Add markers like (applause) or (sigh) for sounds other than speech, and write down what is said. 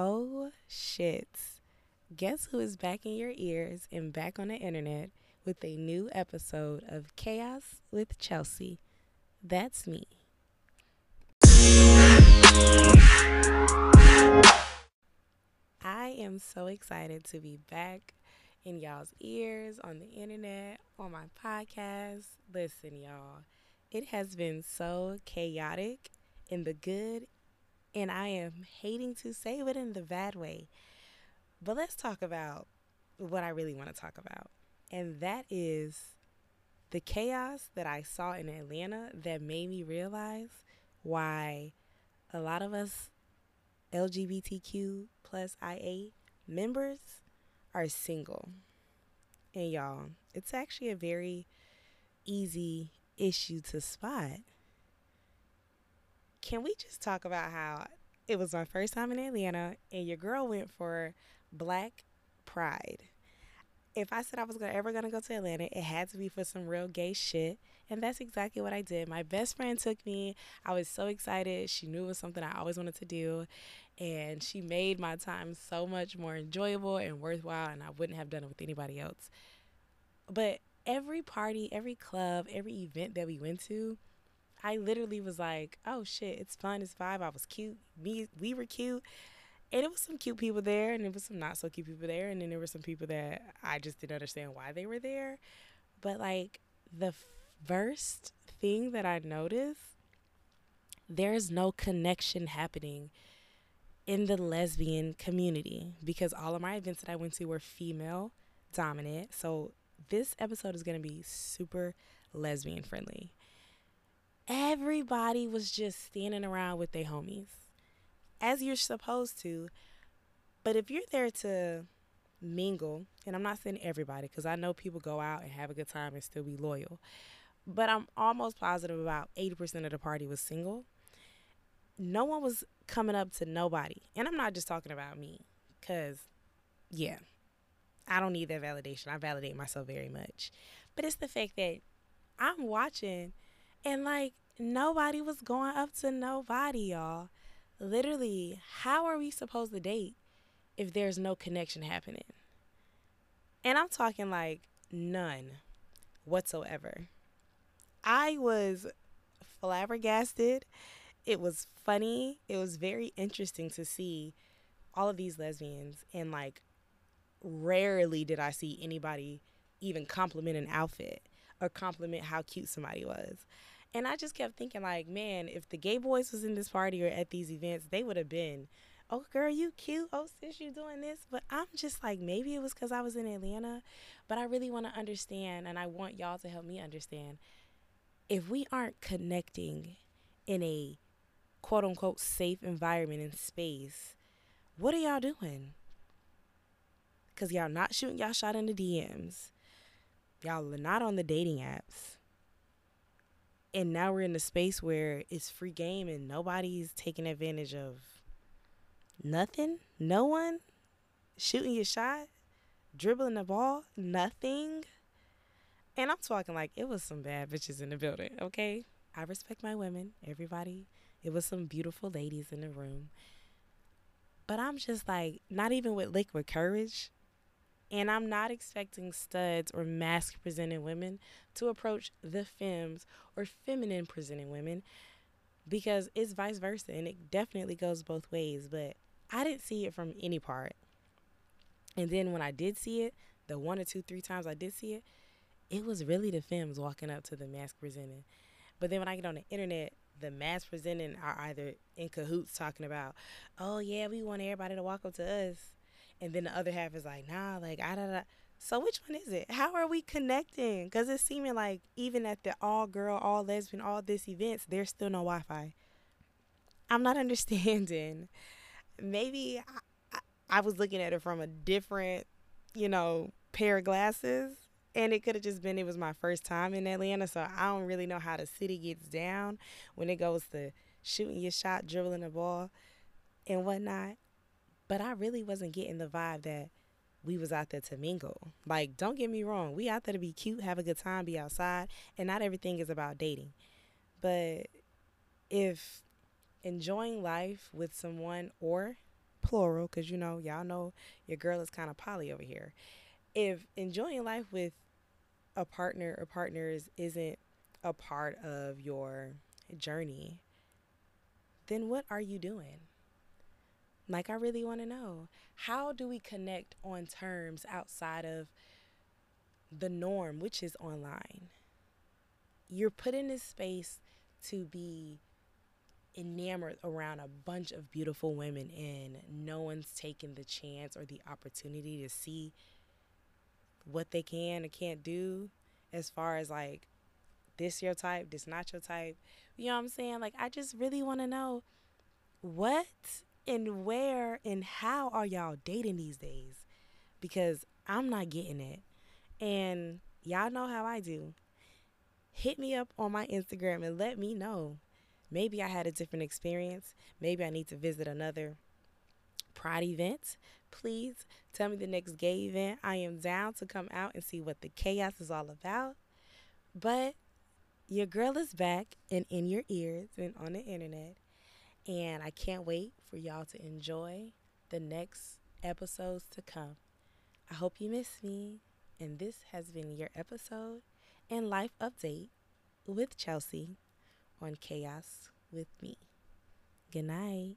Oh shit. Guess who is back in your ears and back on the internet with a new episode of Chaos with Chelsea? That's me. I am so excited to be back in y'all's ears on the internet, on my podcast. Listen, y'all, it has been so chaotic in the good, and I am hating to say it in the bad way. But let's talk about what I really want to talk about, and that is the chaos that I saw in Atlanta that made me realize why a lot of us LGBTQ plus IA members are single. And y'all, it's actually a very easy issue to spot. Can we just talk about how it was my first time in Atlanta and your girl went for Black Pride? If I said I was gonna, ever gonna go to Atlanta, it had to be for some real gay shit. And that's exactly what I did. My best friend took me. I was so excited. She knew it was something I always wanted to do. And she made my time so much more enjoyable and worthwhile. And I wouldn't have done it with anybody else. But every party, every club, every event that we went to, I literally was like, oh shit, it's fun, it's vibe. I was cute. Me, we were cute. And it was some cute people there, and it was some not so cute people there, and then there were some people that I just didn't understand why they were there. But like the first thing that I noticed, there's no connection happening in the lesbian community because all of my events that I went to were female dominant. So this episode is going to be super lesbian friendly. Everybody was just standing around with their homies as you're supposed to. But if you're there to mingle, and I'm not saying everybody because I know people go out and have a good time and still be loyal, but I'm almost positive about 80% of the party was single. No one was coming up to nobody. And I'm not just talking about me because, yeah, I don't need that validation. I validate myself very much. But it's the fact that I'm watching and like nobody was going up to nobody, y'all. Literally, how are we supposed to date if there's no connection happening? And I'm talking like none whatsoever. I was flabbergasted. It was funny. It was very interesting to see all of these lesbians and like rarely did I see anybody even compliment an outfit or compliment how cute somebody was. And I just kept thinking like, man, if the gay boys was in this party or at these events, they would have been, "Oh girl, you cute. Oh sis, you doing this." But I'm just like, maybe it was cuz I was in Atlanta, but I really want to understand and I want y'all to help me understand if we aren't connecting in a quote unquote safe environment and space, what are y'all doing? Because y'all not shooting y'all shot in the DMs. Y'all are not on the dating apps. And now we're in a space where it's free game and nobody's taking advantage of nothing. No one shooting your shot, dribbling the ball, nothing. And I'm talking like it was some bad bitches in the building, okay? I respect my women, everybody. It was some beautiful ladies in the room. But I'm just like, not even with liquid courage. And I'm not expecting studs or masc presenting women to approach the femmes or feminine presenting women because it's vice versa and it definitely goes both ways. But I didn't see it from any part. And then when I did see it, the one or two, three times I did see it, it was really the femmes walking up to the masc presenting. But then when I get on the internet, the masc presenting are either in cahoots talking about, oh yeah, we want everybody to walk up to us, and then the other half is like, nah, like ah, I don't. So which one is it? How are we connecting? Because it's seeming like even at the all girl, all lesbian, all this events, there's still no Wi-Fi. I'm not (laughs) understanding. Maybe I, I was looking at it from a different, you know, pair of glasses and it could have just been it was my first time in Atlanta, so I don't really know how the city gets down when it goes to shooting your shot, dribbling the ball, and whatnot. But I really wasn't getting the vibe that we was out there to mingle. Like, don't get me wrong, we out there to be cute, have a good time, be outside, and not everything is about dating. But if enjoying life with someone or plural because you know y'all know your girl is kind of poly over here. If enjoying life with a partner or partners isn't a part of your journey, then what are you doing? Like, I really want to know how do we connect on terms outside of the norm, which is online? You're put in this space to be enamored around a bunch of beautiful women, and no one's taking the chance or the opportunity to see what they can or can't do as far as like this your type, this not your type. You know what I'm saying? Like I just really want to know what and where and how are y'all dating these days? Because I'm not getting it. And y'all know how I do. Hit me up on my Instagram and let me know. Maybe I had a different experience. Maybe I need to visit another pride event. Please tell me the next gay event. I am down to come out and see what the chaos is all about. But your girl is back and in your ears and on the internet. And I can't wait for y'all to enjoy the next episodes to come. I hope you miss me. And this has been your episode and life update with Chelsea on Chaos with me. Good night.